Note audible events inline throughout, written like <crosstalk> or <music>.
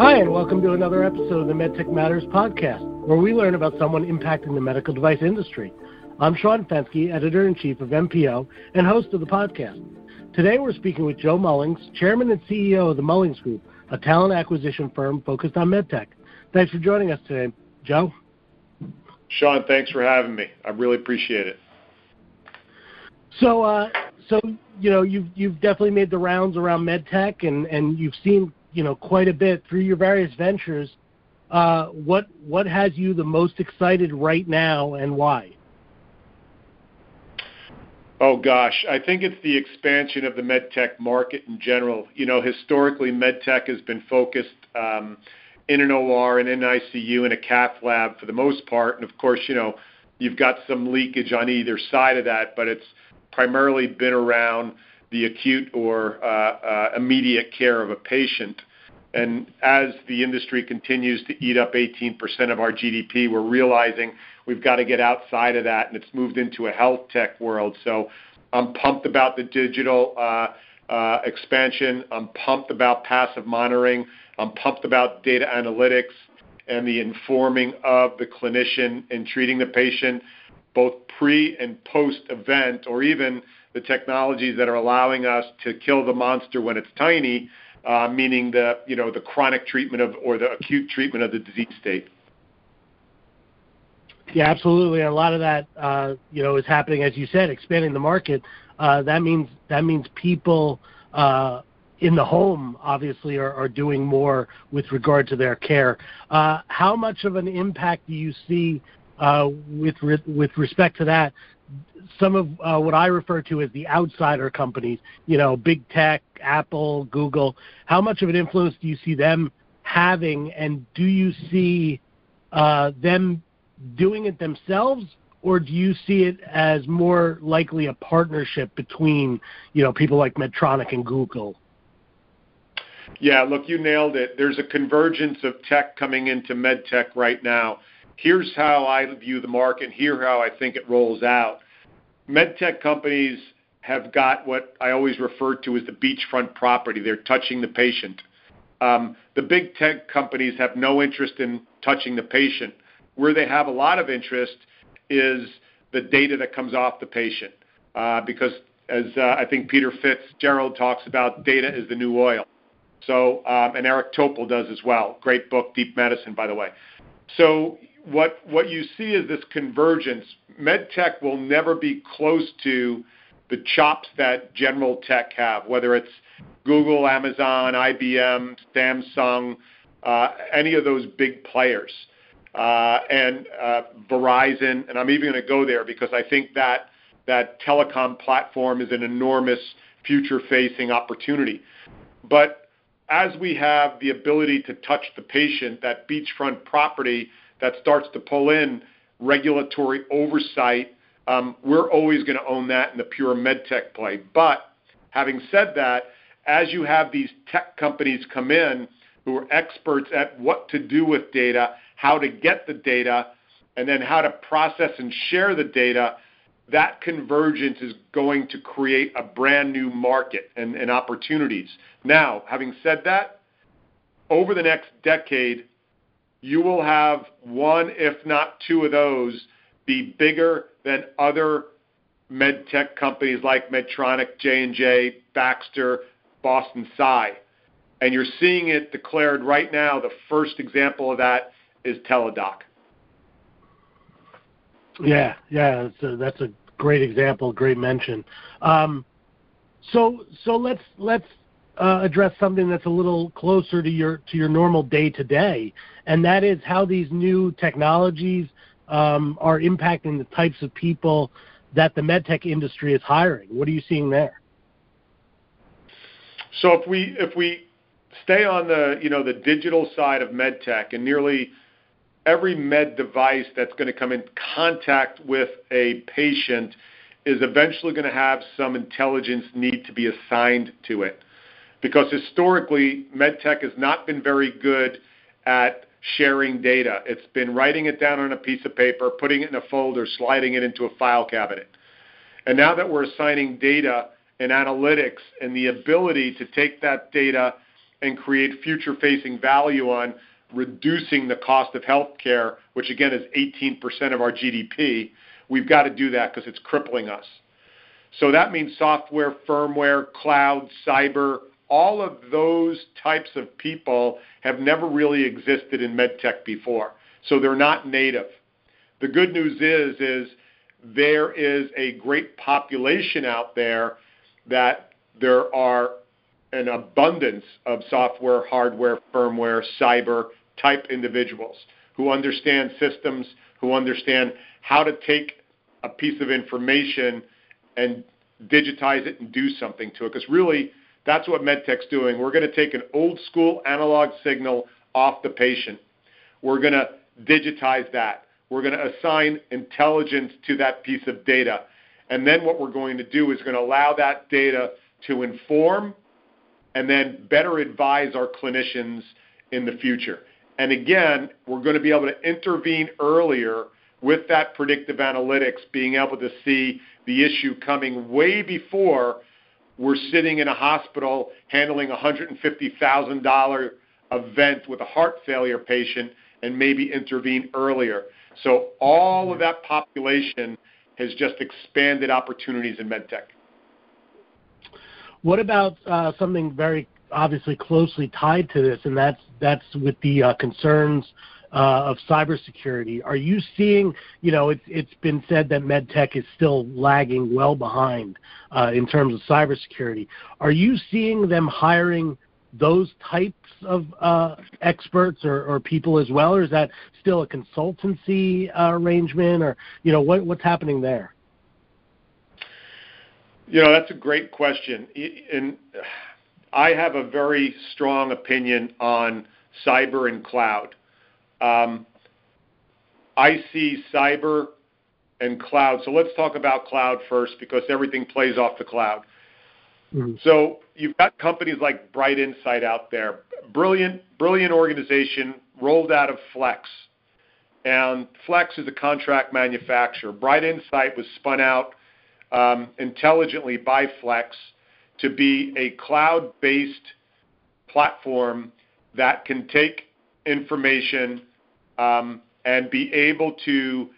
Hi, and welcome to another episode of the MedTech Matters podcast, where we learn about someone impacting the medical device industry. I'm Sean Fenske, editor in chief of MPO and host of the podcast. Today we're speaking with Joe Mullings, chairman and CEO of the Mullings Group, a talent acquisition firm focused on medtech. Thanks for joining us today, Joe. Sean, thanks for having me. I really appreciate it. So, uh, so you know, you've you've definitely made the rounds around medtech, and and you've seen you know quite a bit through your various ventures. Uh, what what has you the most excited right now, and why? Oh gosh, I think it's the expansion of the medtech market in general. You know, historically, medtech has been focused um, in an OR and in ICU and a cath lab for the most part, and of course, you know, you've got some leakage on either side of that, but it's primarily been around the acute or uh, uh, immediate care of a patient. And as the industry continues to eat up 18% of our GDP, we're realizing we've got to get outside of that, and it's moved into a health tech world. So I'm pumped about the digital uh, uh, expansion. I'm pumped about passive monitoring. I'm pumped about data analytics and the informing of the clinician in treating the patient both pre and post event, or even the technologies that are allowing us to kill the monster when it's tiny, uh, meaning the you know the chronic treatment of or the acute treatment of the disease state. Yeah, absolutely. A lot of that, uh, you know, is happening as you said, expanding the market. Uh, that means that means people uh, in the home obviously are, are doing more with regard to their care. Uh, how much of an impact do you see uh, with re- with respect to that, some of uh, what I refer to as the outsider companies, you know, big tech, Apple, Google, how much of an influence do you see them having, and do you see uh, them doing it themselves, or do you see it as more likely a partnership between, you know, people like Medtronic and Google? Yeah, look, you nailed it. There's a convergence of tech coming into medtech right now here's how I view the market, here how I think it rolls out. MedTech companies have got what I always refer to as the beachfront property. They're touching the patient. Um, the big tech companies have no interest in touching the patient. Where they have a lot of interest is the data that comes off the patient. Uh, because as uh, I think Peter Fitzgerald talks about, data is the new oil. So, um, and Eric Topol does as well. Great book, Deep Medicine, by the way. So what what you see is this convergence. MedTech will never be close to the chops that general tech have, whether it's Google, Amazon, IBM, Samsung, uh, any of those big players, uh, and uh, Verizon. And I'm even going to go there because I think that that telecom platform is an enormous future-facing opportunity. But as we have the ability to touch the patient, that beachfront property that starts to pull in regulatory oversight, um, we're always going to own that in the pure medtech play. But having said that, as you have these tech companies come in who are experts at what to do with data, how to get the data, and then how to process and share the data, that convergence is going to create a brand new market and, and opportunities. Now, having said that, over the next decade, you will have one, if not two of those, be bigger than other med tech companies like Medtronic, J&J, Baxter, Boston Sci. And you're seeing it declared right now. The first example of that is Teladoc. Yeah, yeah, that's a, that's a great example, great mention. Um, so so let's let's uh, address something that's a little closer to your to your normal day to day, and that is how these new technologies um, are impacting the types of people that the medtech industry is hiring. What are you seeing there? So if we if we stay on the you know the digital side of medtech, and nearly every med device that's going to come in contact with a patient is eventually going to have some intelligence need to be assigned to it because historically, medtech has not been very good at sharing data. It's been writing it down on a piece of paper, putting it in a folder, sliding it into a file cabinet. And now that we're assigning data and analytics and the ability to take that data and create future-facing value on reducing the cost of healthcare, which again is 18% of our GDP, we've got to do that because it's crippling us. So that means software, firmware, cloud, cyber, all of those types of people have never really existed in medtech before. So they're not native. The good news is is there is a great population out there that there are an abundance of software, hardware, firmware, cyber type individuals who understand systems, who understand how to take a piece of information and digitize it and do something to it. Because really, that's what MedTech's doing. We're going to take an old school analog signal off the patient. We're going to digitize that. We're going to assign intelligence to that piece of data. And then what we're going to do is going to allow that data to inform and then better advise our clinicians in the future. And again, we're going to be able to intervene earlier with that predictive analytics, being able to see the issue coming way before we're sitting in a hospital handling a $150,000 event with a heart failure patient and maybe intervene earlier. So all of that population has just expanded opportunities in medtech. What about uh, something very obviously closely tied to this, and that's that's with the uh, concerns of cybersecurity. Are you seeing, you know, it's it's been said that medtech is still lagging well behind uh, in terms of cybersecurity. Are you seeing them hiring those types of uh, experts or, or people as well, or is that still a consultancy uh, arrangement, or you know, what, what's happening there? You know, that's a great question, and I have a very strong opinion on cyber and cloud. Um, I see cyber and cloud. So let's talk about cloud first because everything plays off the cloud. Mm-hmm. So you've got companies like BrightInsight out there, brilliant, brilliant organization rolled out of Flex, and Flex is a contract manufacturer. BrightInsight was spun out um, intelligently by Flex to be a cloud-based platform that can take information um, and be able to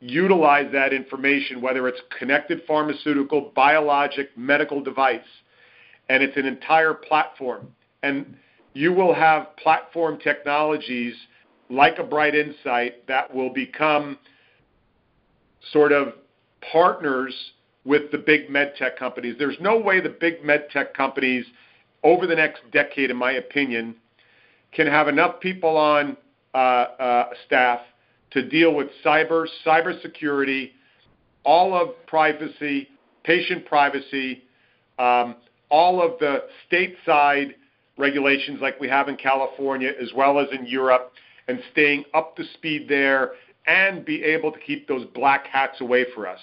utilize that information, whether it's connected pharmaceutical, biologic, medical device, and it's an entire platform. And you will have platform technologies like a BrightInsight that will become sort of partners with the big med tech companies. There's no way the big med tech companies over the next decade, in my opinion, can have enough people on uh, uh, staff to deal with cyber, cybersecurity, all of privacy, patient privacy, um, all of the stateside regulations like we have in California as well as in Europe, and staying up to speed there and be able to keep those black hats away for us.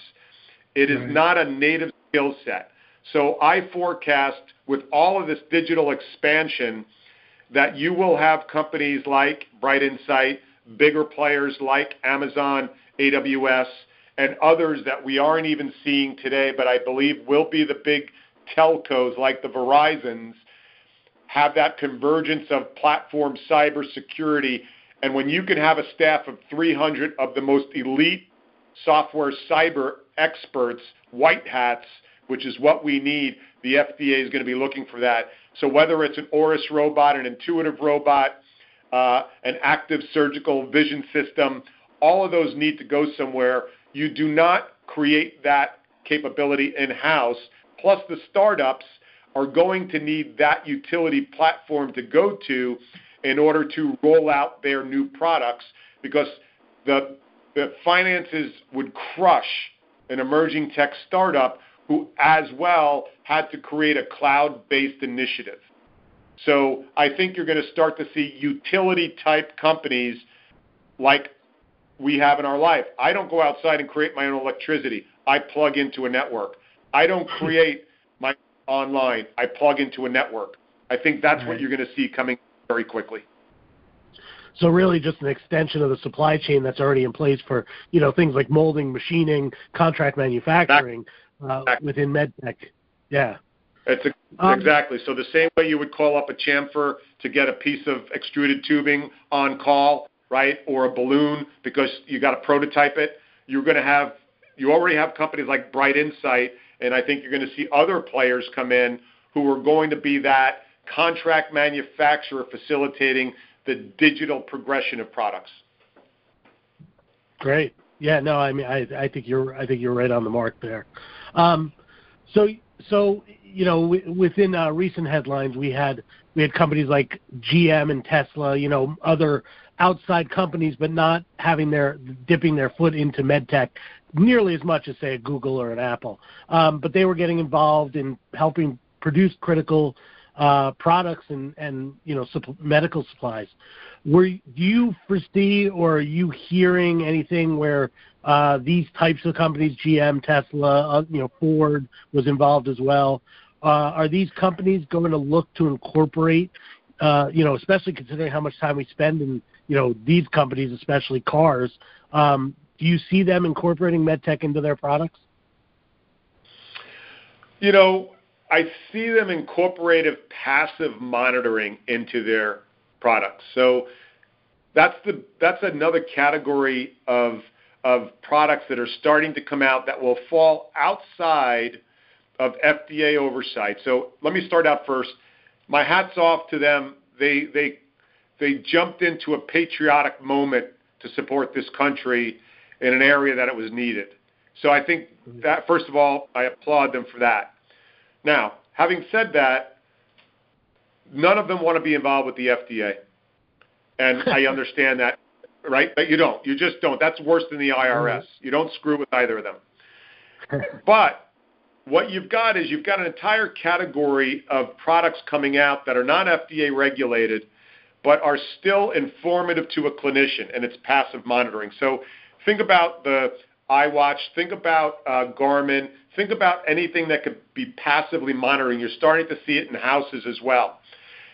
It is right. not a native skill set. So I forecast with all of this digital expansion that you will have companies like BrightInsight, bigger players like Amazon, AWS, and others that we aren't even seeing today, but I believe will be the big telcos like the Verizons, have that convergence of platform cybersecurity. And when you can have a staff of 300 of the most elite software cyber experts, white hats, which is what we need, the FDA is going to be looking for that. So whether it's an Auris robot, an intuitive robot, uh, an Activ Surgical vision system, all of those need to go somewhere. You do not create that capability in-house. Plus, the startups are going to need that utility platform to go to in order to roll out their new products because the, the finances would crush an emerging tech startup who as well had to create a cloud-based initiative. So I think you're going to start to see utility type companies like we have in our life. I don't go outside and create my own electricity. I plug into a network. I don't <laughs> create my online. I plug into a network. I think that's right. what you're going to see coming very quickly. So really just an extension of the supply chain that's already in place for, you know, things like molding, machining, contract manufacturing uh, within medtech. Yeah. It's a, um, exactly. So the same way you would call up a chamfer to get a piece of extruded tubing on call, right, or a balloon because you got to prototype it. You're going to have you already have companies like BrightInsight, and I think you're going to see other players come in who are going to be that contract manufacturer facilitating the digital progression of products. Great. Yeah, no, I mean, I, I think you're, I think you're right on the mark there. Um, so, so you know, w- within uh, recent headlines, we had we had companies like GM and Tesla, you know, other outside companies, but not having their dipping their foot into medtech nearly as much as say a Google or an Apple. Um, but they were getting involved in helping produce critical uh, products and and you know supp- medical supplies. Were do you foresee or are you hearing anything where uh, these types of companies, GM, Tesla, uh, you know Ford was involved as well? Uh, are these companies going to look to incorporate, uh, you know, especially considering how much time we spend in you know these companies, especially cars? Um, do you see them incorporating medtech into their products? You know, I see them incorporating passive monitoring into their products. So that's the that's another category of of products that are starting to come out that will fall outside of FDA oversight. So let me start out first. My hats off to them. They they they jumped into a patriotic moment to support this country in an area that it was needed. So I think that first of all, I applaud them for that. Now, having said that, none of them want to be involved with the FDA. And I <laughs> understand that, right? But you don't. You just don't. That's worse than the IRS. You don't screw with either of them. <laughs> But what you've got is you've got an entire category of products coming out that are not FDA regulated, but are still informative to a clinician, and it's passive monitoring. So think about the iWatch, think about uh, Garmin, think about anything that could be passively monitoring. You're starting to see it in houses as well.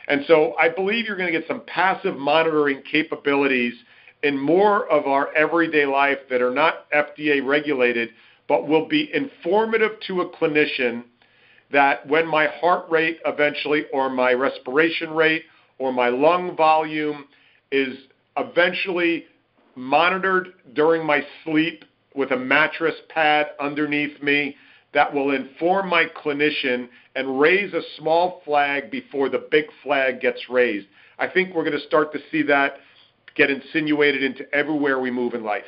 And so I believe you're going to get some passive monitoring capabilities in more of our everyday life that are not FDA regulated, but will be informative to a clinician that when my heart rate eventually, or my respiration rate, or my lung volume is eventually monitored during my sleep with a mattress pad underneath me that will inform my clinician and raise a small flag before the big flag gets raised. I think we're going to start to see that get insinuated into everywhere we move in life.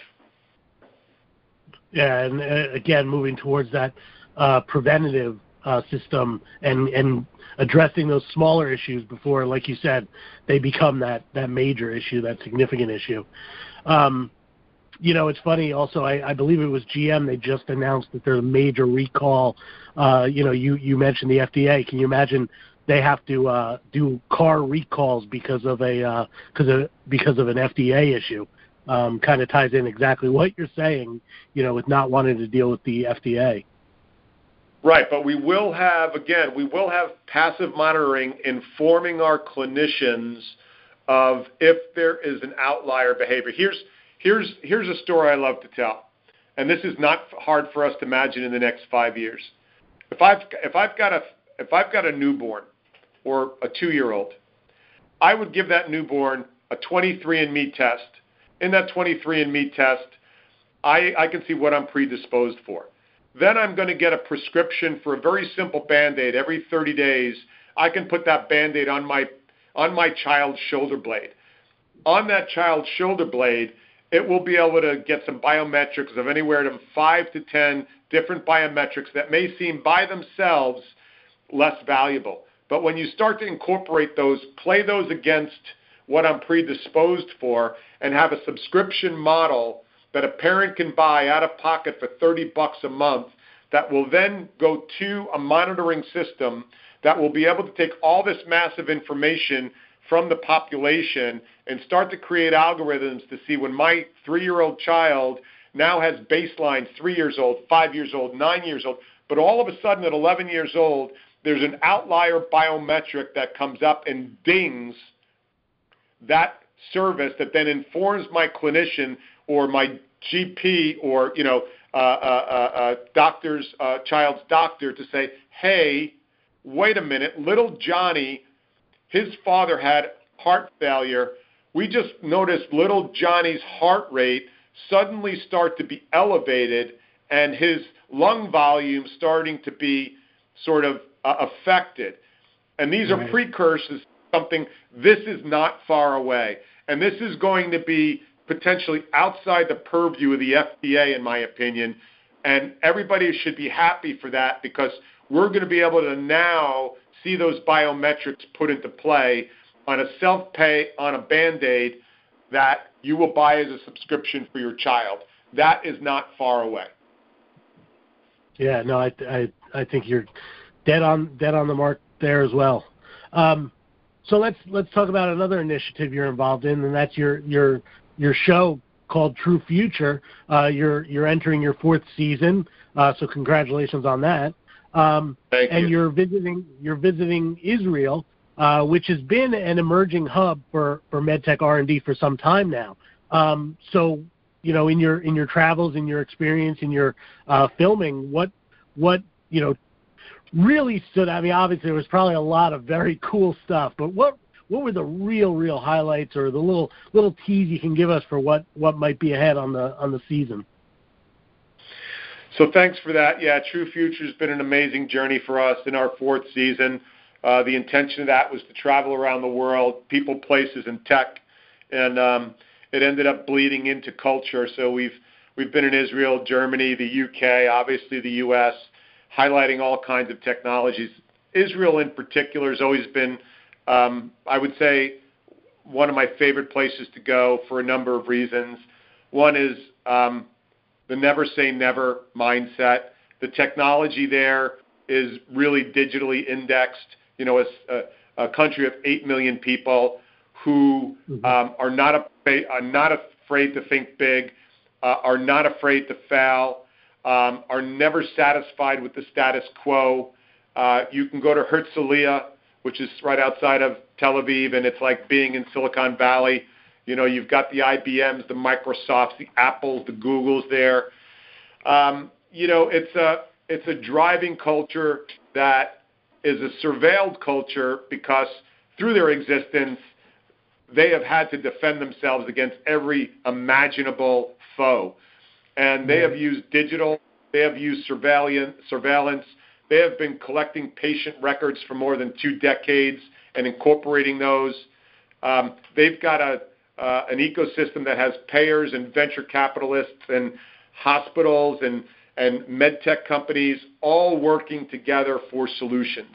Yeah, and uh, again, moving towards that uh, preventative uh, system and and addressing those smaller issues before, like you said, they become that that major issue, that significant issue. Um, you know, it's funny. Also, I, I believe it was GM. They just announced that there's a major recall. Uh, you know, you you mentioned the FDA. Can you imagine they have to uh, do car recalls because of a because uh, of because of an FDA issue? Um, kind of ties in exactly what you're saying. You know, with not wanting to deal with the FDA. Right, but we will have again, we will have passive monitoring informing our clinicians of if there is an outlier behavior. Here's here's here's a story I love to tell, and this is not hard for us to imagine in the next five years. If I've if I've got a if I've got a newborn or a two year old, I would give that newborn a 23andMe test. In that 23andMe test, I, I can see what I'm predisposed for. Then I'm going to get a prescription for a very simple band-aid every 30 days. I can put that band-aid on my on my child's shoulder blade. On that child's shoulder blade, it will be able to get some biometrics of anywhere from 5 to 10 different biometrics that may seem by themselves less valuable. But when you start to incorporate those, play those against what I'm predisposed for, and have a subscription model that a parent can buy out of pocket for 30 bucks a month that will then go to a monitoring system that will be able to take all this massive information from the population and start to create algorithms to see when my three year old child now has baseline three years old, five years old, nine years old, but all of a sudden at 11 years old, there's an outlier biometric that comes up and dings that service that then informs my clinician or my GP or you know uh, uh, uh, uh doctor's uh, child's doctor to say, hey, wait a minute, little Johnny, his father had heart failure. We just noticed little Johnny's heart rate suddenly start to be elevated and his lung volume starting to be sort of Uh, affected. And these right. are precursors something this is not far away. And this is going to be potentially outside the purview of the FDA, in my opinion. And everybody should be happy for that because we're going to be able to now see those biometrics put into play on a self pay, on a band aid that you will buy as a subscription for your child. That is not far away. Yeah, no, I, I, I think you're dead on dead on the mark there as well. Um, so let's let's talk about another initiative you're involved in, and that's your your your show called True Future. Uh, you're you're entering your fourth season, uh, so congratulations on that. Um, Thank and you. are visiting you're visiting Israel, uh, which has been an emerging hub for for medtech R and D for some time now. Um, so you know, in your in your travels, in your experience, in your uh, filming, what what you know really stood. I mean, obviously there was probably a lot of very cool stuff, but what what were the real real highlights or the little little tease you can give us for what what might be ahead on the on the season? So thanks for that. Yeah, True Future has been an amazing journey for us in our fourth season. Uh, the intention of that was to travel around the world, people, places, and tech, and um, it ended up bleeding into culture. So we've we've been in Israel, Germany, the UK, obviously the US, highlighting all kinds of technologies. Israel, in particular, has always been, um, I would say, one of my favorite places to go for a number of reasons. One is um, the never say never mindset. The technology there is really digitally indexed. You know, a, a country of 8 million people who mm-hmm. um, are, not afraid, are not afraid to think big, uh, are not afraid to fail, um, are never satisfied with the status quo. Uh, you can go to Herzliya, which is right outside of Tel Aviv, and it's like being in Silicon Valley. You know, you've got the IBMs, the Microsofts, the Apples, the Googles there. Um, you know, it's a it's a driving culture that is a surveilled culture because through their existence, they have had to defend themselves against every imaginable foe and they have used digital, they have used surveillance, surveillance. They have been collecting patient records for more than two decades and incorporating those. Um, they've got a uh, an ecosystem that has payers and venture capitalists and hospitals and and medtech companies all working together for solutions.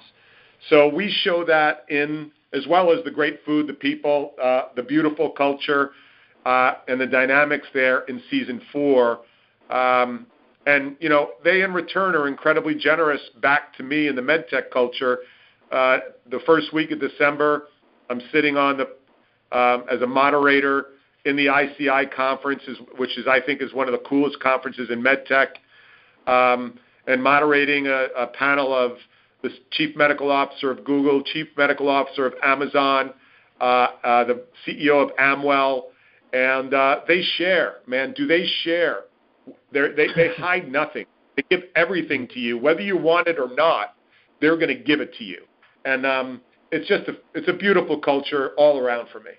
So we show that in as well as the great food, the people, uh, the beautiful culture, uh, and the dynamics there in season four. Um, and you know, they in return are incredibly generous back to me in the medtech culture. Uh, the first week of December, I'm sitting on the um, as a moderator in the ICI conference, which is I think is one of the coolest conferences in medtech, um, and moderating a, a panel of the chief medical officer of Google, chief medical officer of Amazon, uh, uh, the CEO of Amwell, and uh, they share. Man, do they share they're, they they hide nothing. They give everything to you, whether you want it or not. They're going to give it to you, and um, it's just a it's a beautiful culture all around for me.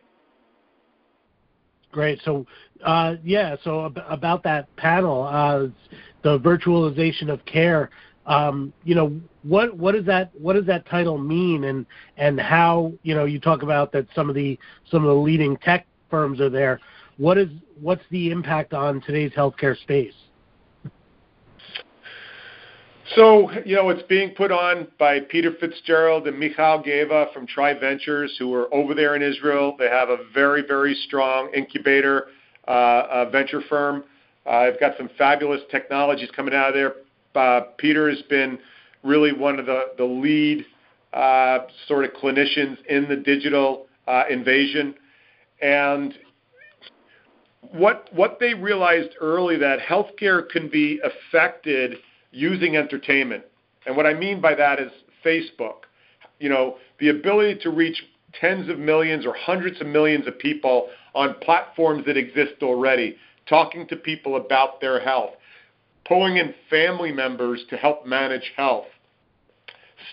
Great. So, uh, yeah. So ab- about that panel, uh, the virtualization of care. Um, you know, what what does that what does that title mean, and and how you know you talk about that some of the some of the leading tech firms are there. What is what's the impact on today's healthcare space? So, you know, it's being put on by Peter Fitzgerald and Michal Geva from Triventures, who are over there in Israel. They have a very, very strong incubator uh, venture firm. Uh, they've got some fabulous technologies coming out of there. Uh, Peter has been really one of the, the lead uh, sort of clinicians in the digital uh, invasion. And what what they realized early that healthcare can be affected using entertainment. And what I mean by that is Facebook. You know, the ability to reach tens of millions or hundreds of millions of people on platforms that exist already, talking to people about their health, pulling in family members to help manage health,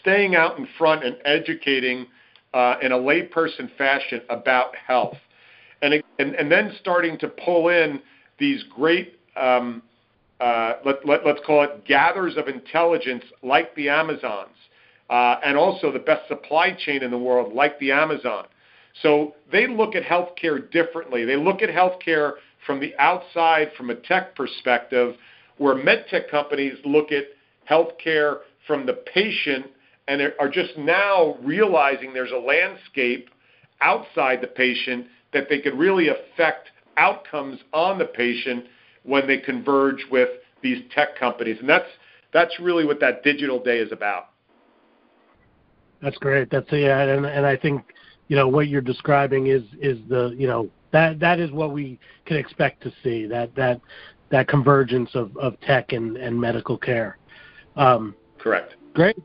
staying out in front and educating uh, in a layperson fashion about health, and, and then starting to pull in these great um, uh, let, let, let's call it gathers of intelligence like the Amazons, uh, and also the best supply chain in the world like the Amazon. So they look at healthcare differently. They look at healthcare from the outside, from a tech perspective, where medtech companies look at healthcare from the patient and are just now realizing there's a landscape outside the patient that they could really affect outcomes on the patient when they converge with these tech companies. And that's that's really what that digital day is about. That's great. That's yeah, and and I think you know what you're describing is is the you know that that is what we can expect to see that that that convergence of, of tech and, and medical care. Um, Correct. Great.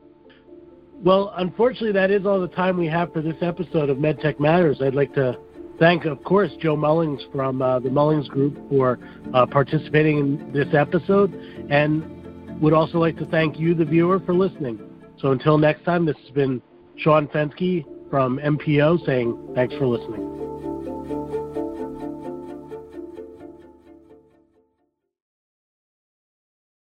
Well, unfortunately, that is all the time we have for this episode of MedTech Matters. I'd like to thank, of course, Joe Mullings from uh, the Mullings Group for uh, participating in this episode, and would also like to thank you, the viewer, for listening. So until next time, this has been Sean Fenske from MPO saying thanks for listening.